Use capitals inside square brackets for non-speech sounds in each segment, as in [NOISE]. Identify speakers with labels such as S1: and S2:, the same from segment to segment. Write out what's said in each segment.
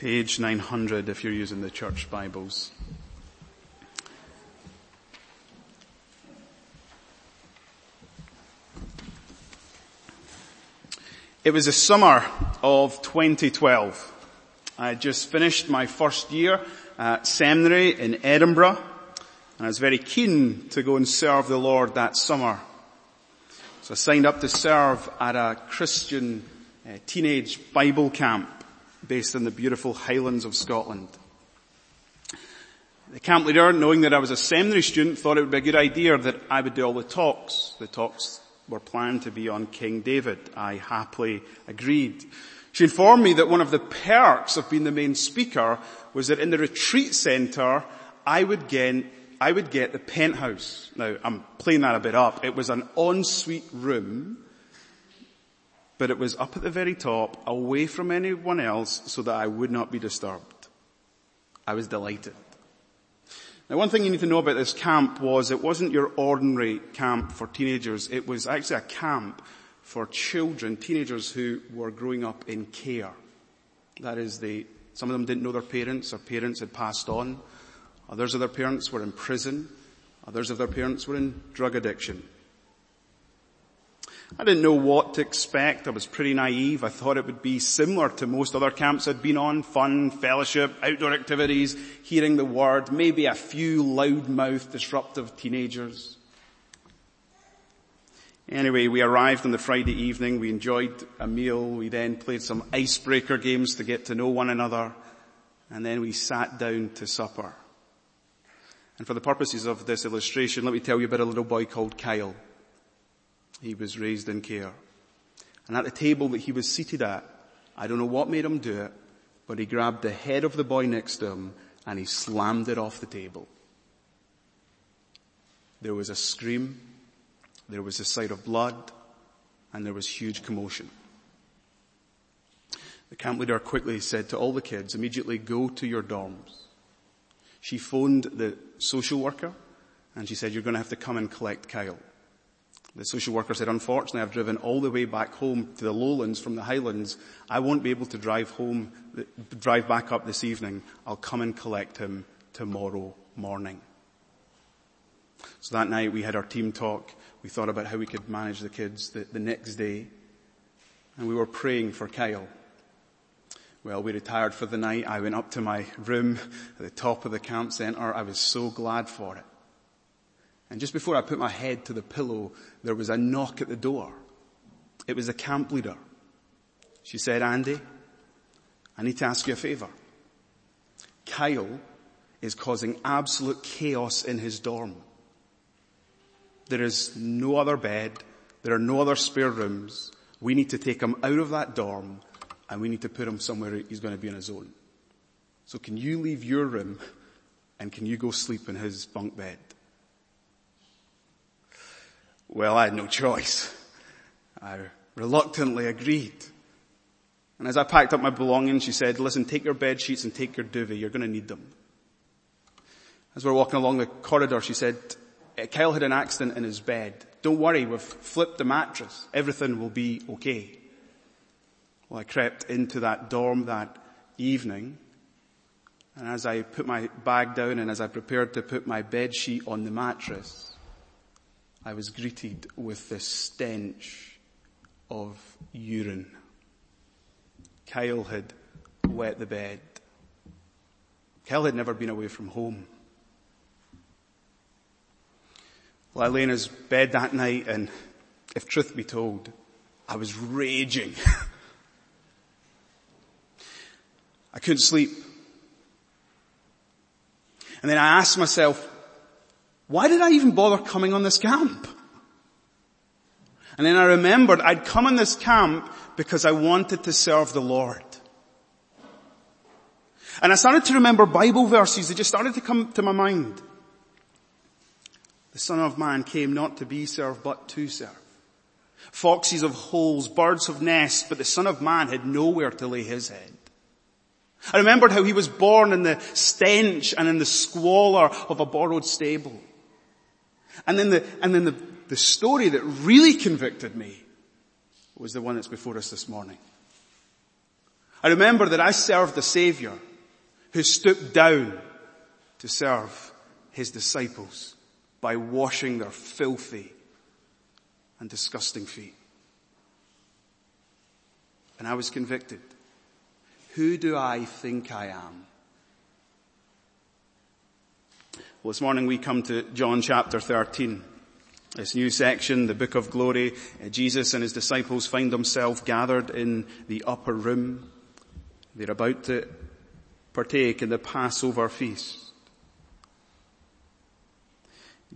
S1: Page 900 if you're using the church Bibles. It was the summer of 2012. I had just finished my first year at seminary in Edinburgh and I was very keen to go and serve the Lord that summer. So I signed up to serve at a Christian uh, teenage Bible camp based in the beautiful Highlands of Scotland. The camp leader, knowing that I was a seminary student, thought it would be a good idea that I would do all the talks. The talks were planned to be on King David. I happily agreed. She informed me that one of the perks of being the main speaker was that in the retreat centre, I would get, I would get the penthouse. Now, I'm playing that a bit up. It was an ensuite room, but it was up at the very top, away from anyone else, so that I would not be disturbed. I was delighted. Now one thing you need to know about this camp was it wasn't your ordinary camp for teenagers. It was actually a camp for children, teenagers who were growing up in care. That is they, some of them didn't know their parents, their parents had passed on. Others of their parents were in prison. Others of their parents were in drug addiction. I didn't know what to expect. I was pretty naive. I thought it would be similar to most other camps I'd been on. Fun, fellowship, outdoor activities, hearing the word, maybe a few loudmouth, disruptive teenagers. Anyway, we arrived on the Friday evening. We enjoyed a meal. We then played some icebreaker games to get to know one another. And then we sat down to supper. And for the purposes of this illustration, let me tell you about a little boy called Kyle. He was raised in care. And at the table that he was seated at, I don't know what made him do it, but he grabbed the head of the boy next to him and he slammed it off the table. There was a scream, there was a sight of blood, and there was huge commotion. The camp leader quickly said to all the kids, immediately go to your dorms. She phoned the social worker and she said, you're going to have to come and collect Kyle. The social worker said, unfortunately I've driven all the way back home to the lowlands from the highlands. I won't be able to drive home, drive back up this evening. I'll come and collect him tomorrow morning. So that night we had our team talk. We thought about how we could manage the kids the, the next day. And we were praying for Kyle. Well, we retired for the night. I went up to my room at the top of the camp center. I was so glad for it. And just before I put my head to the pillow, there was a knock at the door. It was the camp leader. She said, Andy, I need to ask you a favor. Kyle is causing absolute chaos in his dorm. There is no other bed. There are no other spare rooms. We need to take him out of that dorm and we need to put him somewhere he's going to be on his own. So can you leave your room and can you go sleep in his bunk bed? Well, I had no choice. I reluctantly agreed. And as I packed up my belongings, she said, listen, take your bed sheets and take your duvet. You're going to need them. As we we're walking along the corridor, she said, eh, Kyle had an accident in his bed. Don't worry, we've flipped the mattress. Everything will be okay. Well, I crept into that dorm that evening. And as I put my bag down and as I prepared to put my bed sheet on the mattress, I was greeted with the stench of urine. Kyle had wet the bed. Kyle had never been away from home. Well, I lay in his bed that night and if truth be told, I was raging. [LAUGHS] I couldn't sleep. And then I asked myself, why did I even bother coming on this camp? And then I remembered I'd come on this camp because I wanted to serve the Lord. And I started to remember Bible verses that just started to come to my mind. The son of man came not to be served, but to serve. Foxes of holes, birds of nests, but the son of man had nowhere to lay his head. I remembered how he was born in the stench and in the squalor of a borrowed stable. And then the, and then the, the story that really convicted me was the one that's before us this morning. I remember that I served the Savior who stooped down to serve his disciples by washing their filthy and disgusting feet. And I was convicted. Who do I think I am? Well, this morning we come to John chapter 13. This new section, the book of glory, uh, Jesus and his disciples find themselves gathered in the upper room. They're about to partake in the Passover feast.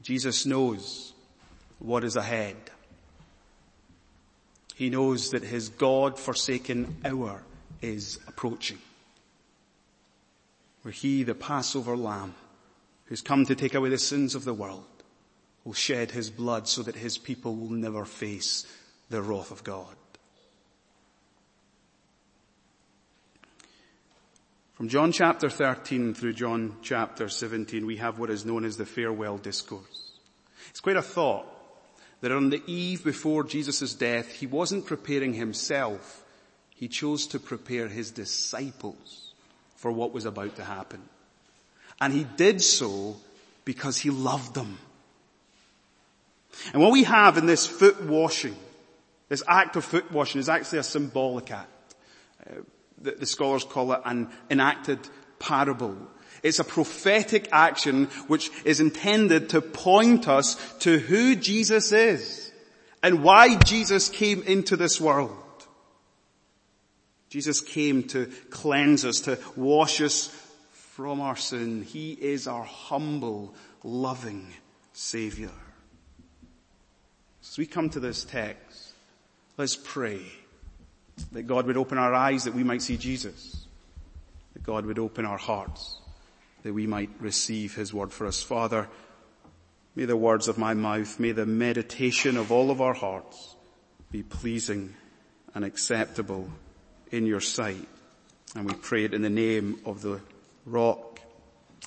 S1: Jesus knows what is ahead. He knows that his God forsaken hour is approaching. Where he, the Passover lamb, who's come to take away the sins of the world, will shed his blood so that his people will never face the wrath of God. From John chapter 13 through John chapter 17, we have what is known as the farewell discourse. It's quite a thought that on the eve before Jesus' death, he wasn't preparing himself. He chose to prepare his disciples for what was about to happen. And he did so because he loved them. And what we have in this foot washing, this act of foot washing is actually a symbolic act. Uh, the, the scholars call it an enacted parable. It's a prophetic action which is intended to point us to who Jesus is and why Jesus came into this world. Jesus came to cleanse us, to wash us from our sin. He is our humble, loving Savior. As we come to this text, let's pray that God would open our eyes that we might see Jesus. That God would open our hearts that we might receive His word for us. Father, may the words of my mouth, may the meditation of all of our hearts be pleasing and acceptable in your sight. And we pray it in the name of the rock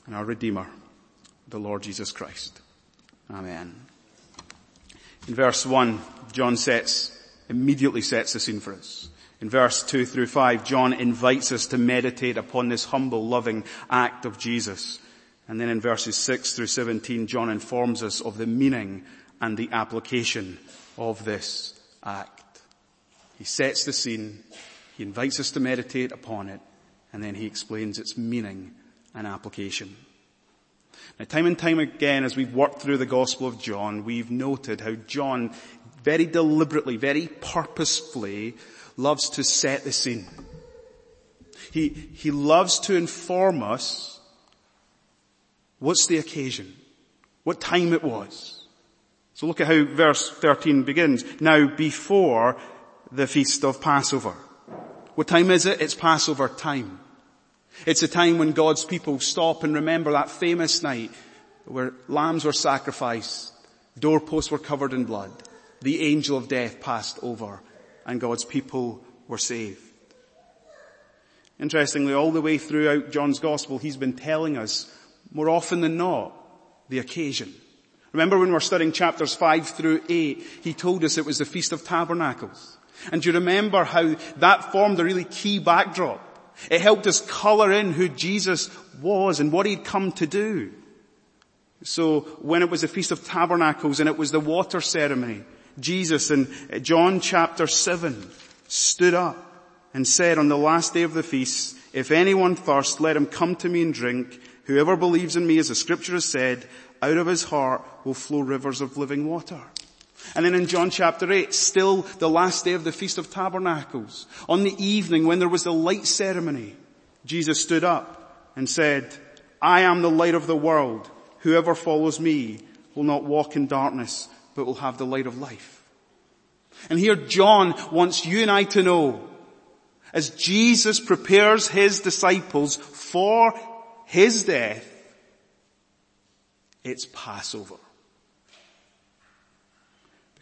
S1: and our Redeemer, the Lord Jesus Christ. Amen. In verse one, John sets, immediately sets the scene for us. In verse 2 through 5, John invites us to meditate upon this humble, loving act of Jesus. And then in verses 6 through 17, John informs us of the meaning and the application of this act. He sets the scene, he invites us to meditate upon it, and then he explains its meaning and application. Now time and time again as we've worked through the Gospel of John, we've noted how John very deliberately, very purposefully loves to set the scene. He, he loves to inform us what's the occasion, what time it was. So look at how verse 13 begins. Now before the feast of Passover. What time is it? It's Passover time. It's a time when God's people stop and remember that famous night where lambs were sacrificed, doorposts were covered in blood, the angel of death passed over, and God's people were saved. Interestingly, all the way throughout John's gospel, he's been telling us more often than not the occasion. Remember when we we're studying chapters 5 through 8, he told us it was the Feast of Tabernacles. And do you remember how that formed a really key backdrop? It helped us color in who Jesus was and what he'd come to do. So when it was the Feast of Tabernacles and it was the water ceremony, Jesus in John chapter 7 stood up and said on the last day of the feast, if anyone thirst, let him come to me and drink. Whoever believes in me, as the scripture has said, out of his heart will flow rivers of living water. And then in John chapter 8, still the last day of the Feast of Tabernacles, on the evening when there was the light ceremony, Jesus stood up and said, I am the light of the world. Whoever follows me will not walk in darkness, but will have the light of life. And here John wants you and I to know, as Jesus prepares his disciples for his death, it's Passover.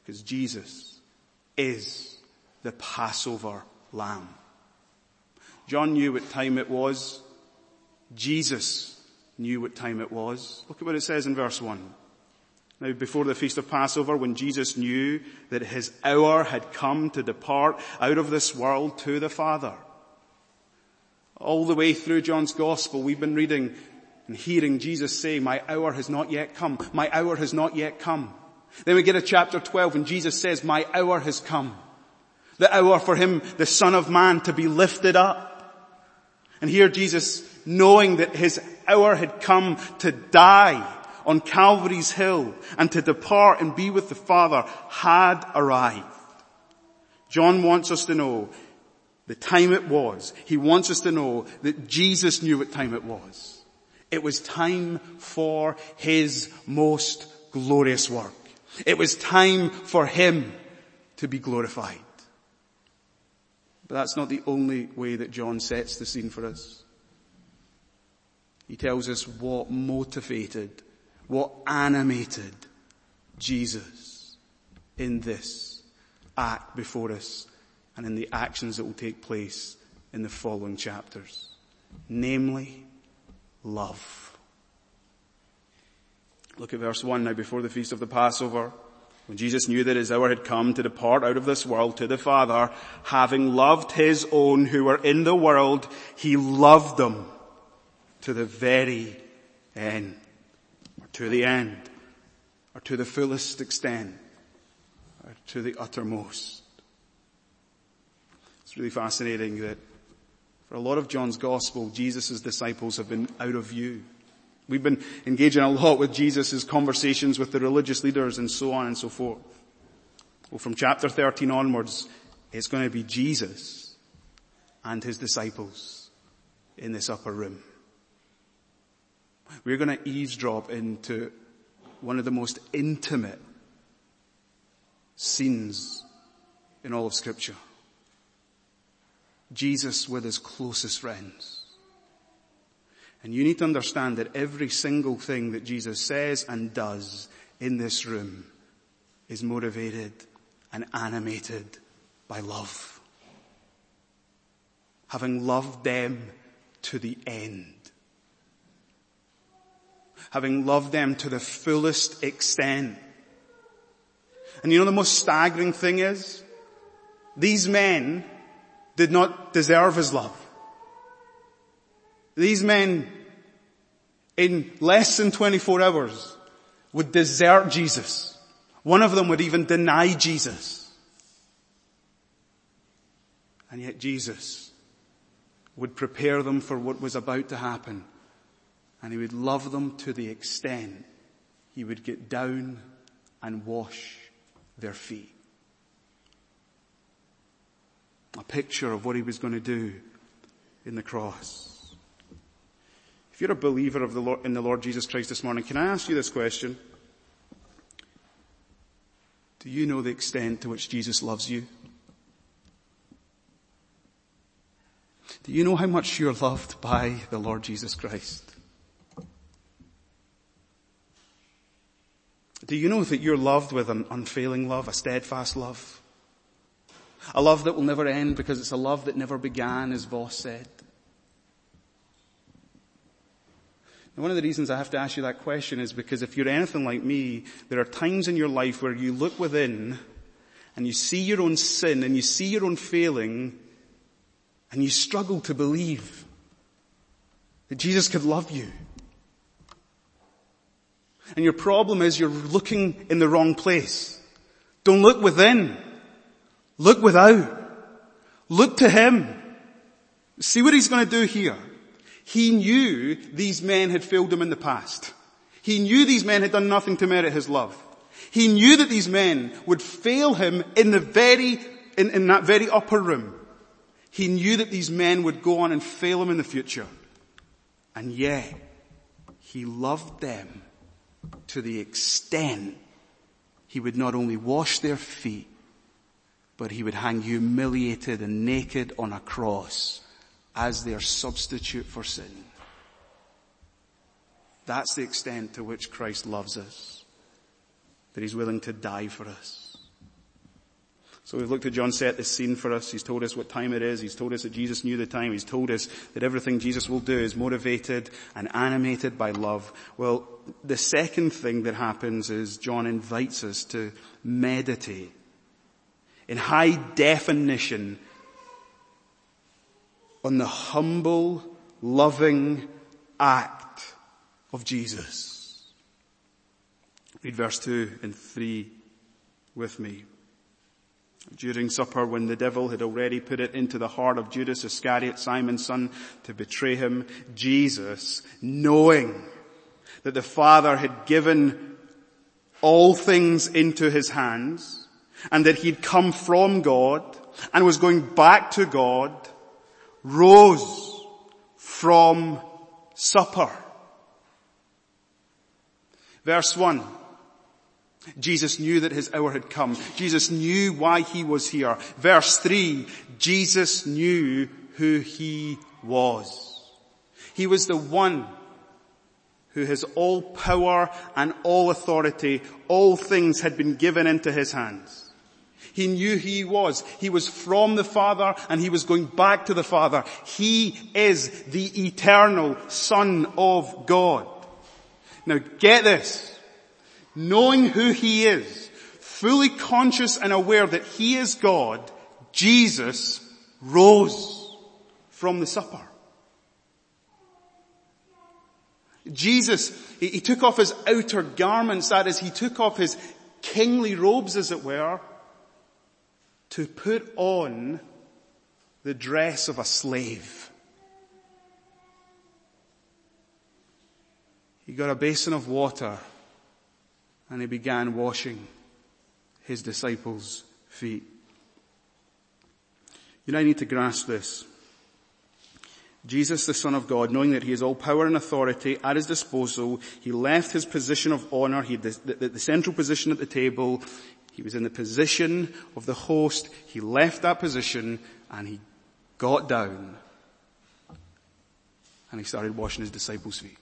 S1: Because Jesus is the Passover lamb. John knew what time it was. Jesus knew what time it was. Look at what it says in verse 1. Now before the feast of Passover, when Jesus knew that his hour had come to depart out of this world to the Father, All the way through John's gospel, we've been reading and hearing Jesus say, my hour has not yet come. My hour has not yet come. Then we get to chapter 12 and Jesus says, my hour has come. The hour for him, the son of man, to be lifted up. And here Jesus, knowing that his hour had come to die on Calvary's hill and to depart and be with the Father had arrived. John wants us to know the time it was. He wants us to know that Jesus knew what time it was. It was time for His most glorious work. It was time for Him to be glorified. But that's not the only way that John sets the scene for us. He tells us what motivated, what animated Jesus in this act before us and in the actions that will take place in the following chapters. Namely, love. Look at verse 1 now before the feast of the Passover. When Jesus knew that his hour had come to depart out of this world to the Father, having loved his own who were in the world, he loved them to the very end, or to the end, or to the fullest extent, or to the uttermost. It's really fascinating that for a lot of John's gospel, Jesus' disciples have been out of view. We've been engaging a lot with Jesus' conversations with the religious leaders and so on and so forth. Well, from chapter 13 onwards, it's going to be Jesus and his disciples in this upper room. We're going to eavesdrop into one of the most intimate scenes in all of scripture. Jesus with his closest friends. And you need to understand that every single thing that Jesus says and does in this room is motivated and animated by love. Having loved them to the end. Having loved them to the fullest extent. And you know the most staggering thing is? These men did not deserve his love. These men in less than 24 hours would desert Jesus. One of them would even deny Jesus. And yet Jesus would prepare them for what was about to happen. And he would love them to the extent he would get down and wash their feet. A picture of what he was going to do in the cross. If you're a believer of the Lord, in the Lord Jesus Christ this morning, can I ask you this question? Do you know the extent to which Jesus loves you? Do you know how much you're loved by the Lord Jesus Christ? Do you know that you're loved with an unfailing love, a steadfast love? A love that will never end because it's a love that never began, as Voss said. And one of the reasons I have to ask you that question is because if you're anything like me, there are times in your life where you look within and you see your own sin and you see your own failing and you struggle to believe that Jesus could love you. And your problem is you're looking in the wrong place. Don't look within. Look without. Look to Him. See what He's going to do here. He knew these men had failed him in the past. He knew these men had done nothing to merit his love. He knew that these men would fail him in the very, in, in that very upper room. He knew that these men would go on and fail him in the future. And yet, he loved them to the extent he would not only wash their feet, but he would hang humiliated and naked on a cross as their substitute for sin. That's the extent to which Christ loves us. That he's willing to die for us. So we've looked at John set the scene for us. He's told us what time it is. He's told us that Jesus knew the time. He's told us that everything Jesus will do is motivated and animated by love. Well, the second thing that happens is John invites us to meditate in high definition on the humble, loving act of Jesus. Read verse 2 and 3 with me. During supper, when the devil had already put it into the heart of Judas Iscariot, Simon's son, to betray him, Jesus, knowing that the Father had given all things into his hands, and that he'd come from God, and was going back to God, rose from supper. Verse 1. Jesus knew that his hour had come. Jesus knew why he was here. Verse 3, Jesus knew who he was. He was the one who has all power and all authority. All things had been given into his hands. He knew who he was. He was from the Father and he was going back to the Father. He is the eternal Son of God. Now get this knowing who he is, fully conscious and aware that he is God, Jesus rose from the supper. Jesus, he, took off his outer garments, that is, he took off his kingly robes as it were, to put on the dress of a slave. He got a basin of water and he began washing his disciples' feet. You now need to grasp this. Jesus, the Son of God, knowing that he has all power and authority at his disposal, he left his position of honor, he the, the, the, central position at the table, he was in the position of the host, he left that position and he got down and he started washing his disciples' feet.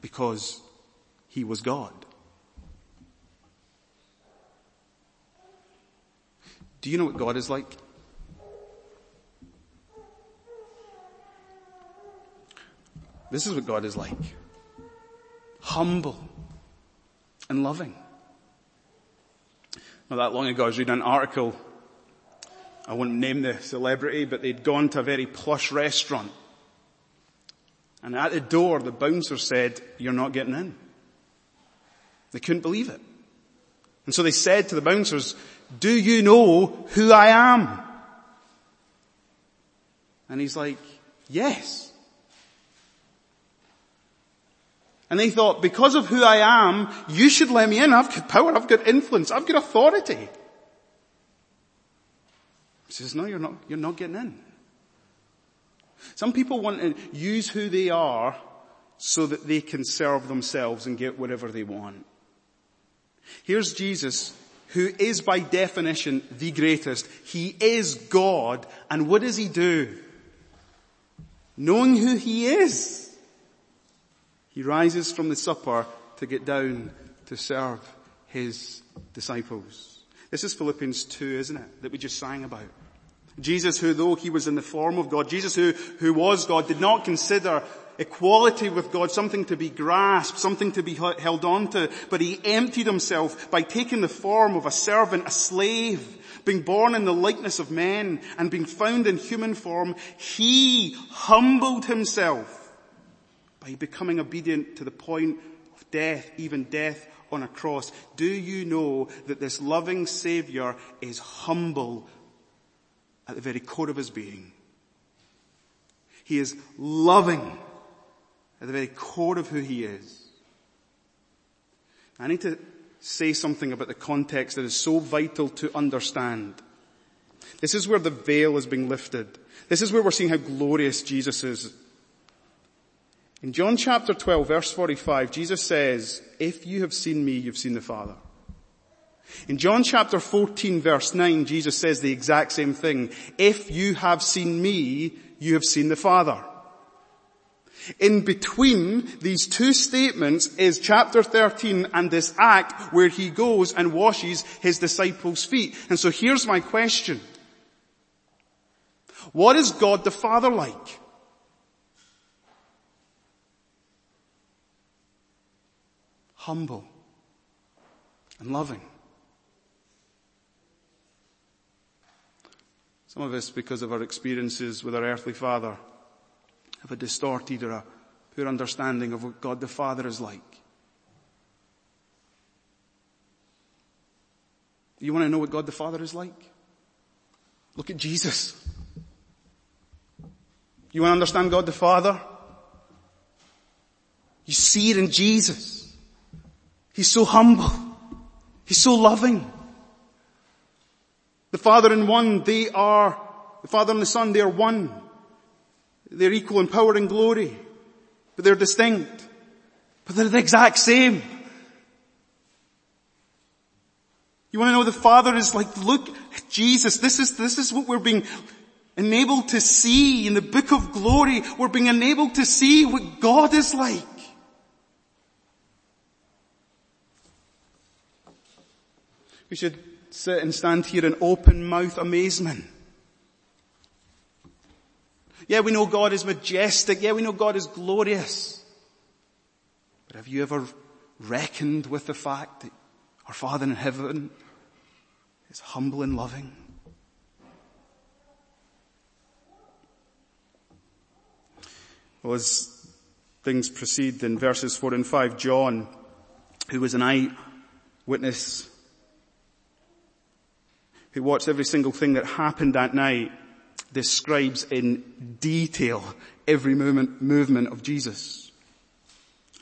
S1: because he was God. Do you know what God is like? This is what God is like. Humble and loving. Not that long ago I was reading an article, I won't name the celebrity, but they'd gone to a very plush restaurant and at the door, the bouncer said, you're not getting in. They couldn't believe it. And so they said to the bouncers, do you know who I am? And he's like, yes. And they thought, because of who I am, you should let me in. I've got power, I've got influence, I've got authority. He says, no, you're not, you're not getting in. Some people want to use who they are so that they can serve themselves and get whatever they want. Here's Jesus, who is by definition the greatest. He is God, and what does he do? Knowing who he is, he rises from the supper to get down to serve his disciples. This is Philippians 2, isn't it? That we just sang about. Jesus who though he was in the form of God, Jesus who, who was God did not consider equality with God something to be grasped, something to be held on to, but he emptied himself by taking the form of a servant, a slave, being born in the likeness of men and being found in human form, he humbled himself by becoming obedient to the point of death, even death on a cross. Do you know that this loving savior is humble at the very core of his being. He is loving at the very core of who he is. I need to say something about the context that is so vital to understand. This is where the veil is being lifted. This is where we're seeing how glorious Jesus is. In John chapter 12 verse 45, Jesus says, if you have seen me, you've seen the Father. In John chapter 14 verse 9, Jesus says the exact same thing. If you have seen me, you have seen the Father. In between these two statements is chapter 13 and this act where he goes and washes his disciples' feet. And so here's my question. What is God the Father like? Humble and loving. Some of us, because of our experiences with our earthly father, have a distorted or a poor understanding of what God the Father is like. You want to know what God the Father is like? Look at Jesus. You want to understand God the Father? You see it in Jesus. He's so humble. He's so loving. The Father and one, they are, the Father and the Son, they are one. They're equal in power and glory, but they're distinct. But they're the exact same. You want to know the Father is like, look, Jesus, this is, this is what we're being enabled to see in the book of glory. We're being enabled to see what God is like. We should sit and stand here in open mouth amazement. Yeah, we know God is majestic. Yeah, we know God is glorious. But have you ever reckoned with the fact that our Father in heaven is humble and loving? Well, as things proceed in verses four and five, John, who was an eyewitness, who watched every single thing that happened that night, describes in detail every movement, movement of Jesus.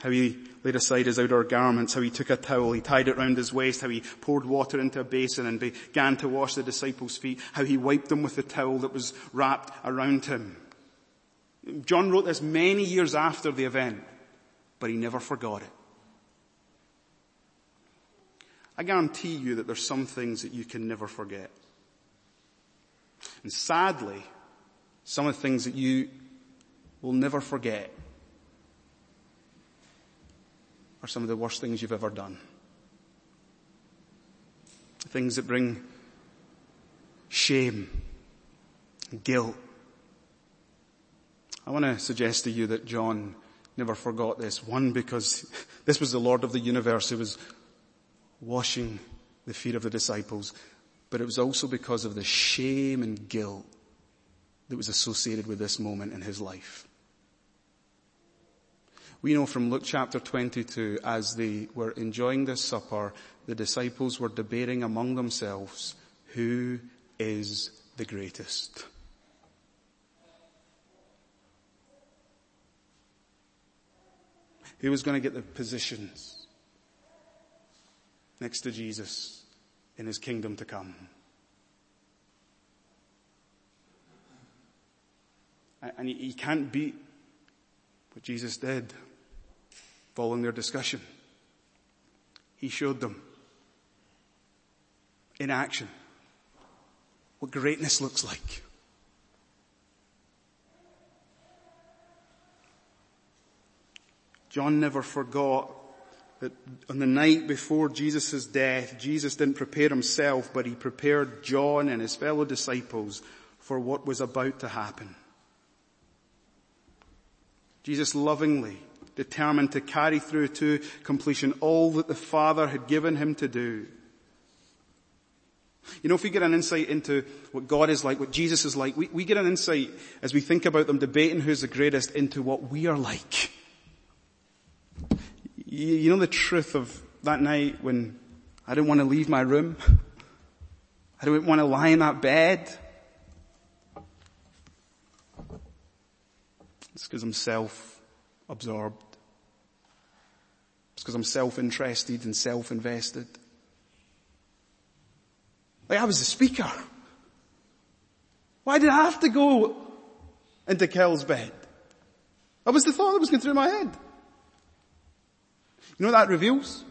S1: How he laid aside his outer garments, how he took a towel, he tied it round his waist, how he poured water into a basin and began to wash the disciples' feet, how he wiped them with the towel that was wrapped around him. John wrote this many years after the event, but he never forgot it. I guarantee you that there's some things that you can never forget. And sadly, some of the things that you will never forget are some of the worst things you've ever done. Things that bring shame, guilt. I want to suggest to you that John never forgot this. One, because [LAUGHS] this was the Lord of the universe who was washing the feet of the disciples but it was also because of the shame and guilt that was associated with this moment in his life. We know from Luke chapter 22, as they were enjoying this supper, the disciples were debating among themselves, who is the greatest? Who was going to get the positions next to Jesus? in his kingdom to come. And he can't beat what Jesus did following their discussion. He showed them in action what greatness looks like. John never forgot that on the night before Jesus' death, Jesus didn't prepare himself, but he prepared John and his fellow disciples for what was about to happen. Jesus lovingly determined to carry through to completion all that the Father had given him to do. You know, if we get an insight into what God is like, what Jesus is like, we, we get an insight as we think about them debating who's the greatest into what we are like. You, know the truth of that night when I didn't want to leave my room? [LAUGHS] I didn't want to lie in that bed. It's because I'm self-absorbed. It's because I'm self-interested and self-invested. Like I was the speaker. Why did I have to go into Kyle's bed? That was the thought that was going through my head. You know what that reveals?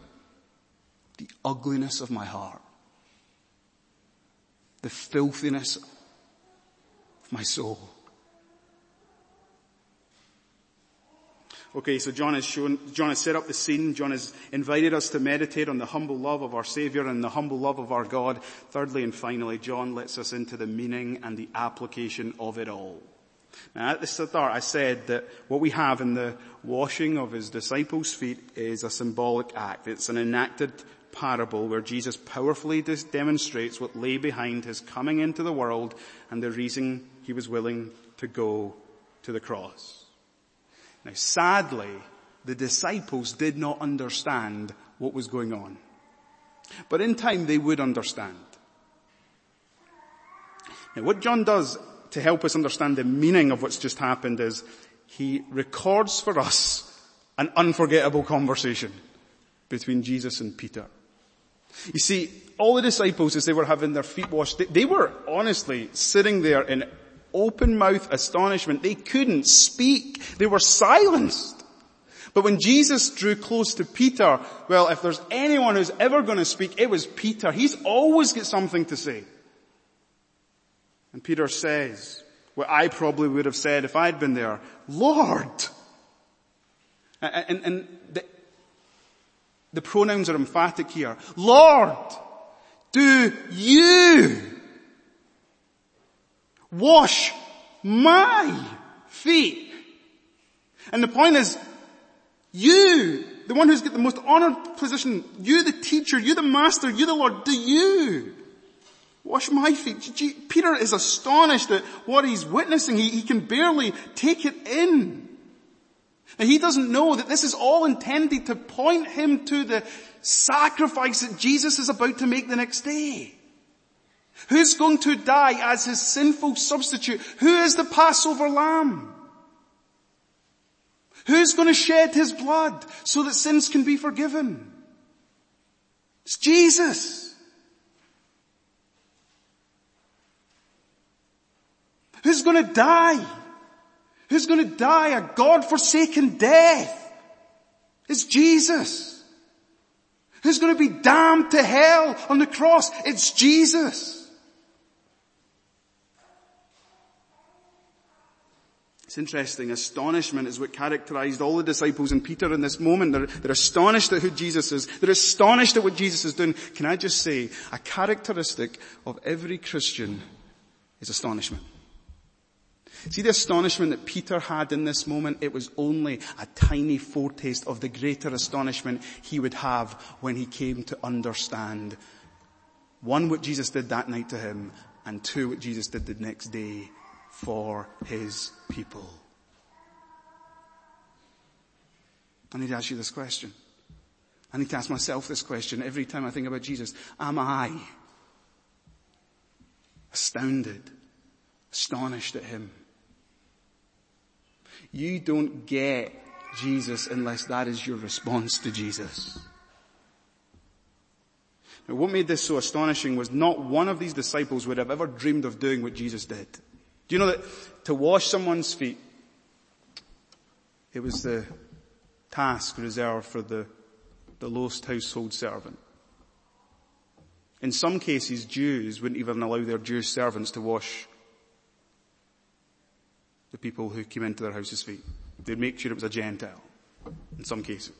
S1: The ugliness of my heart. The filthiness of my soul. Okay, so John has shown, John has set up the scene. John has invited us to meditate on the humble love of our Savior and the humble love of our God. Thirdly and finally, John lets us into the meaning and the application of it all. Now at the start I said that what we have in the washing of his disciples' feet is a symbolic act. It's an enacted parable where Jesus powerfully demonstrates what lay behind his coming into the world and the reason he was willing to go to the cross. Now sadly, the disciples did not understand what was going on. But in time they would understand. Now what John does to help us understand the meaning of what's just happened is he records for us an unforgettable conversation between Jesus and Peter. You see, all the disciples as they were having their feet washed, they, they were honestly sitting there in open mouth astonishment. They couldn't speak. They were silenced. But when Jesus drew close to Peter, well, if there's anyone who's ever going to speak, it was Peter. He's always got something to say. And Peter says, what I probably would have said if I'd been there, Lord! And, and, the, the pronouns are emphatic here. Lord, do you wash my feet? And the point is, you, the one who's got the most honored position, you the teacher, you the master, you the Lord, do you wash my feet? Peter is astonished at what he's witnessing. He, he can barely take it in. And he doesn't know that this is all intended to point him to the sacrifice that Jesus is about to make the next day. Who's going to die as his sinful substitute? Who is the Passover lamb? Who's going to shed his blood so that sins can be forgiven? It's Jesus. Who's to die? Who's to die a God-forsaken death? It's Jesus. Who's to be damned to hell on the cross? It's Jesus. It's interesting. Astonishment is what characterized all the disciples and Peter in this moment. They're, they're, astonished at who Jesus is. They're astonished at what Jesus is doing. Can I just say, a characteristic of every Christian is astonishment. See the astonishment that Peter had in this moment? It was only a tiny foretaste of the greater astonishment he would have when he came to understand one, what Jesus did that night to him, and two, what Jesus did the next day for his people. I need to ask you this question. I need to ask myself this question every time I think about Jesus. Am I astounded, astonished at him? You don't get Jesus unless that is your response to Jesus. Now what made this so astonishing was not one of these disciples would have ever dreamed of doing what Jesus did. Do you know that to wash someone's feet, it was the task reserved for the, the lowest household servant. In some cases, Jews wouldn't even allow their Jewish servants to wash the people who came into their house's feet. They'd make sure it was a Gentile, in some cases.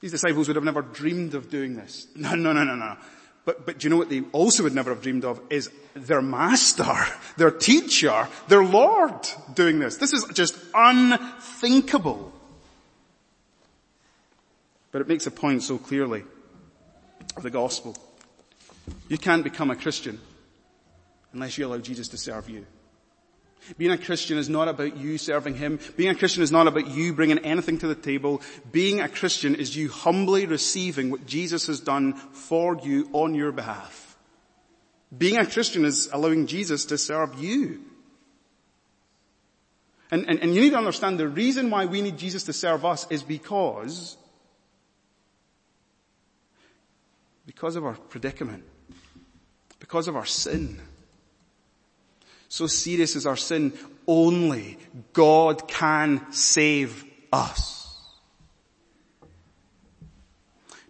S1: These disciples would have never dreamed of doing this. [LAUGHS] No, no, no, no, no. But, but do you know what they also would never have dreamed of is their master, [LAUGHS] their teacher, their Lord doing this. This is just unthinkable. But it makes a point so clearly of the gospel. You can't become a Christian unless you allow Jesus to serve you. Being a Christian is not about you serving Him. Being a Christian is not about you bringing anything to the table. Being a Christian is you humbly receiving what Jesus has done for you on your behalf. Being a Christian is allowing Jesus to serve you. And, and, and you need to understand the reason why we need Jesus to serve us is because, because of our predicament. Because of our sin. So serious is our sin, only God can save us.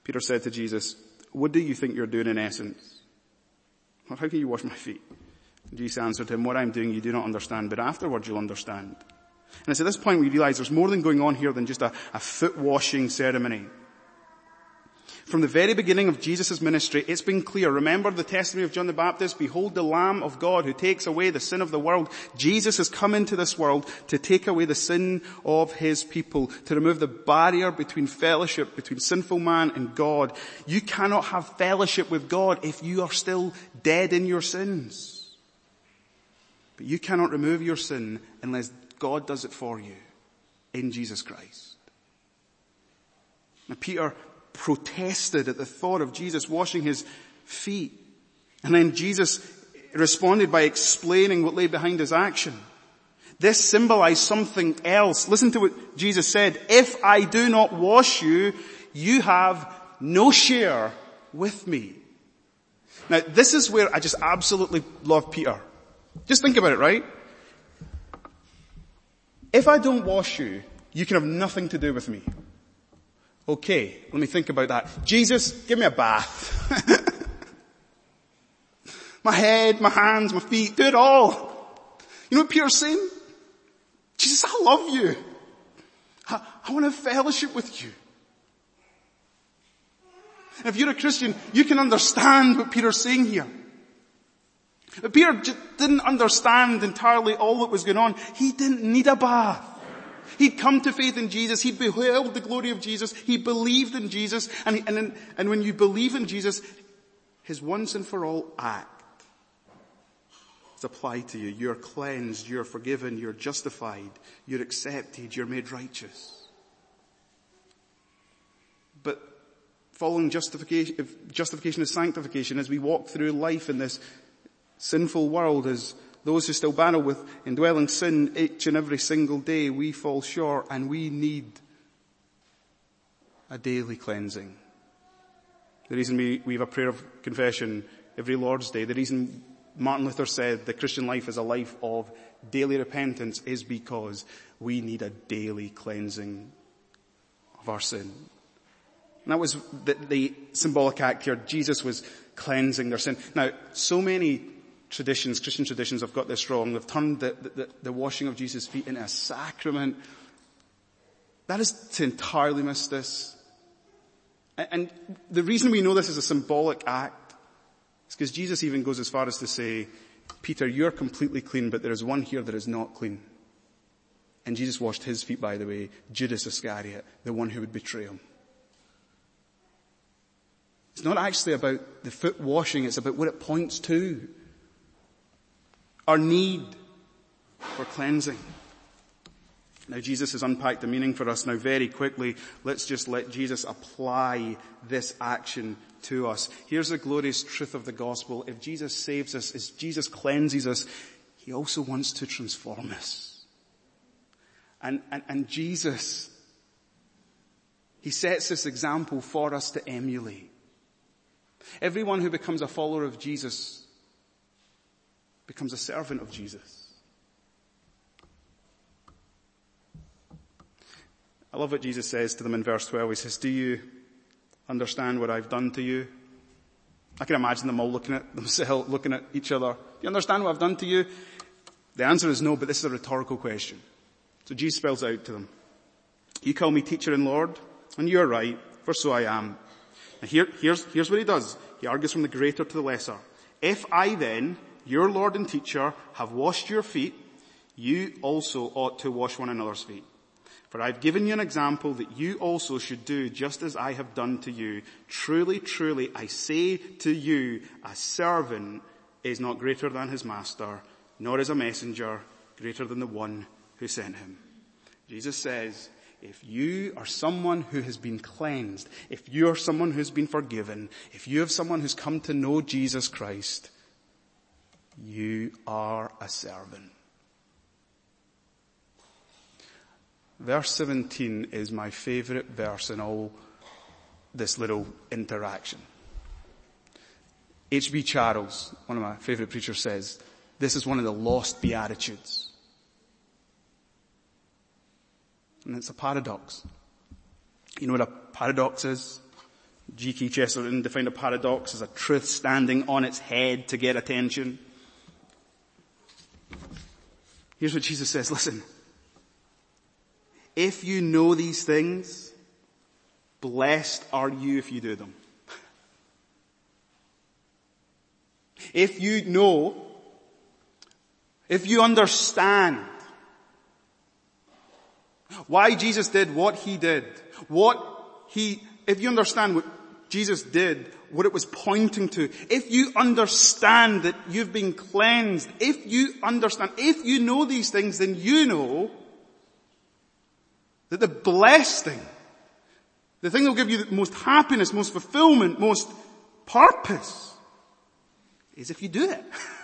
S1: Peter said to Jesus, what do you think you're doing in essence? How can you wash my feet? Jesus answered him, what I'm doing you do not understand, but afterwards you'll understand. And it's at this point we realize there's more than going on here than just a, a foot washing ceremony. From the very beginning of Jesus' ministry, it's been clear. Remember the testimony of John the Baptist? Behold the Lamb of God who takes away the sin of the world. Jesus has come into this world to take away the sin of his people, to remove the barrier between fellowship, between sinful man and God. You cannot have fellowship with God if you are still dead in your sins. But you cannot remove your sin unless God does it for you in Jesus Christ. Now Peter protested at the thought of Jesus washing his feet. And then Jesus responded by explaining what lay behind his action. This symbolized something else. Listen to what Jesus said. If I do not wash you, you have no share with me. Now this is where I just absolutely love Peter. Just think about it, right? If I don't wash you, you can have nothing to do with me. Okay, let me think about that. Jesus, give me a bath. [LAUGHS] my head, my hands, my feet, do it all. You know what Peter's saying? Jesus, I love you. I, I want to have fellowship with you. And if you're a Christian, you can understand what Peter's saying here. But Peter didn't understand entirely all that was going on. He didn't need a bath. He'd come to faith in Jesus. He'd beheld the glory of Jesus. He believed in Jesus. And, and, and when you believe in Jesus, his once and for all act is applied to you. You're cleansed. You're forgiven. You're justified. You're accepted. You're made righteous. But following justification, justification is sanctification as we walk through life in this sinful world as those who still battle with indwelling sin each and every single day, we fall short and we need a daily cleansing. The reason we, we have a prayer of confession every Lord's Day, the reason Martin Luther said the Christian life is a life of daily repentance is because we need a daily cleansing of our sin. And that was the, the symbolic act here. Jesus was cleansing their sin. Now, so many traditions, Christian traditions have got this wrong. They've turned the, the, the washing of Jesus' feet into a sacrament. That is to entirely miss this. And, and the reason we know this is a symbolic act is because Jesus even goes as far as to say, Peter, you're completely clean, but there is one here that is not clean. And Jesus washed his feet, by the way, Judas Iscariot, the one who would betray him. It's not actually about the foot washing, it's about what it points to our need for cleansing. Now Jesus has unpacked the meaning for us now very quickly. Let's just let Jesus apply this action to us. Here's the glorious truth of the gospel. If Jesus saves us, if Jesus cleanses us, He also wants to transform us. And, and, and Jesus, He sets this example for us to emulate. Everyone who becomes a follower of Jesus becomes a servant of Jesus. I love what Jesus says to them in verse 12. He says, do you understand what I've done to you? I can imagine them all looking at [LAUGHS] themselves, looking at each other. Do you understand what I've done to you? The answer is no, but this is a rhetorical question. So Jesus spells out to them. You call me teacher and Lord, and you're right, for so I am. And here, here's, here's what he does. He argues from the greater to the lesser. If I then, your Lord and teacher, have washed your feet, you also ought to wash one another's feet. For I've given you an example that you also should do just as I have done to you. Truly, truly, I say to you, a servant is not greater than his master, nor is a messenger greater than the one who sent him. Jesus says, if you are someone who has been cleansed, if you are someone who's been forgiven, if you have someone who's come to know Jesus Christ, you are a servant. Verse 17 is my favorite verse in all this little interaction. H.B. Charles, one of my favorite preachers says, this is one of the lost beatitudes. And it's a paradox. You know what a paradox is? G.K. Chesterton defined a paradox as a truth standing on its head to get attention. Here's what Jesus says, listen. If you know these things, Blessed are you if you do them. If you know, if you understand why Jesus did what he did, what he, if you understand what Jesus did, what it was pointing to, if you understand that you've been cleansed, if you understand, if you know these things, then you know that the blessed thing, the thing that will give you the most happiness, most fulfillment, most purpose, is if you do it. [LAUGHS]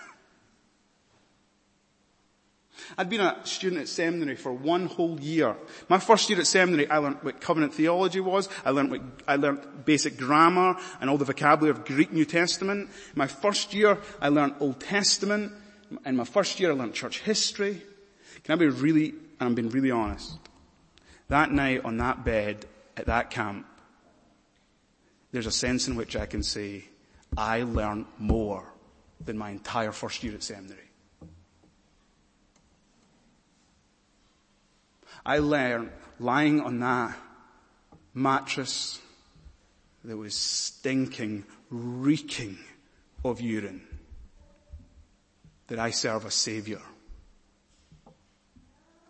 S1: I'd been a student at seminary for one whole year. My first year at seminary, I learned what covenant theology was. I learned what, I basic grammar and all the vocabulary of Greek New Testament. My first year, I learned Old Testament. In my first year, I learned church history. Can I be really, and I'm being really honest. That night on that bed at that camp, there's a sense in which I can say, I learned more than my entire first year at seminary. I learned lying on that mattress that was stinking, reeking of urine that I serve a savior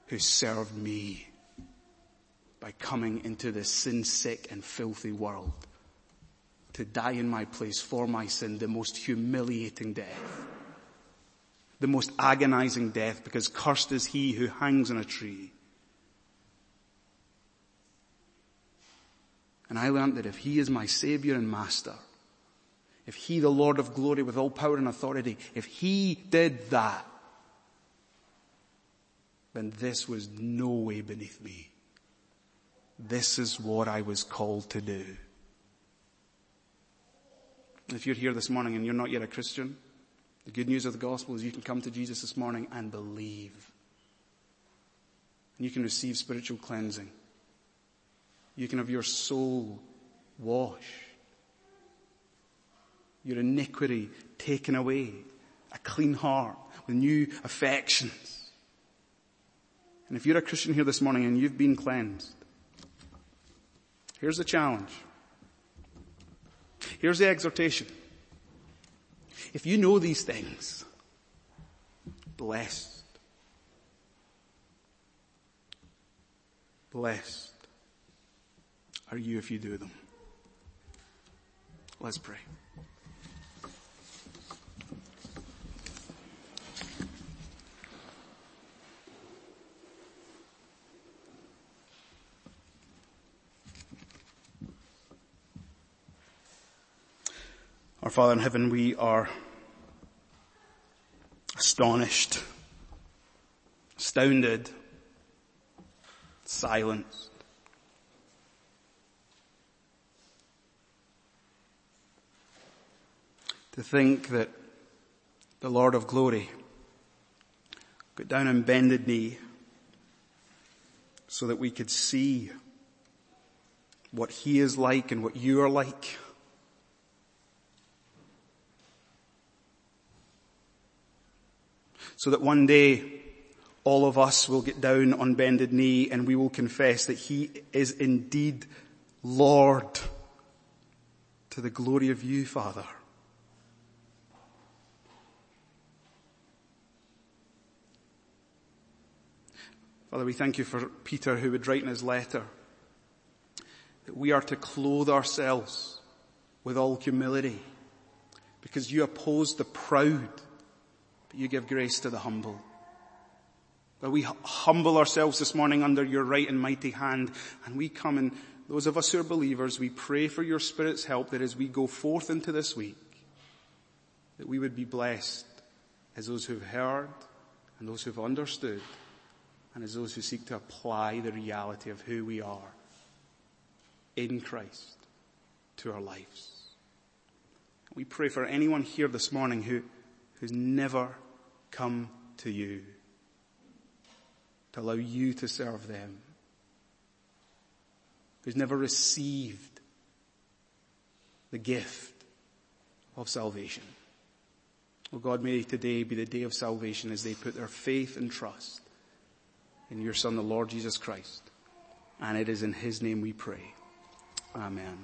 S1: who served me by coming into this sin sick and filthy world to die in my place for my sin, the most humiliating death. The most agonizing death because cursed is he who hangs on a tree. And I learned that if he is my savior and master, if he, the Lord of glory with all power and authority, if he did that, then this was no way beneath me. This is what I was called to do. If you're here this morning and you're not yet a Christian, the good news of the gospel is you can come to Jesus this morning and believe. And you can receive spiritual cleansing. You can have your soul washed. Your iniquity taken away. A clean heart with new affections. And if you're a Christian here this morning and you've been cleansed, here's the challenge. Here's the exhortation. If you know these things, blessed. Blessed are you if you do them. Let's pray. Our Father in heaven, we are astonished, astounded, silenced. To think that the Lord of glory got down on bended knee so that we could see what he is like and what you are like. so that one day all of us will get down on bended knee and we will confess that He is indeed Lord to the glory of you, Father. Father, we thank you for Peter who would write in his letter that we are to clothe ourselves with all humility because you oppose the proud but you give grace to the humble. But we humble ourselves this morning under your right and mighty hand and we come and those of us who are believers, we pray for your Spirit's help that as we go forth into this week, that we would be blessed as those who've heard and those who've understood and as those who seek to apply the reality of who we are in Christ to our lives. We pray for anyone here this morning who who's never come to you to allow you to serve them, who's never received the gift of salvation. Oh God, may today be the day of salvation as they put their faith and trust in your Son, the Lord Jesus Christ. And it is in His name we pray. Amen.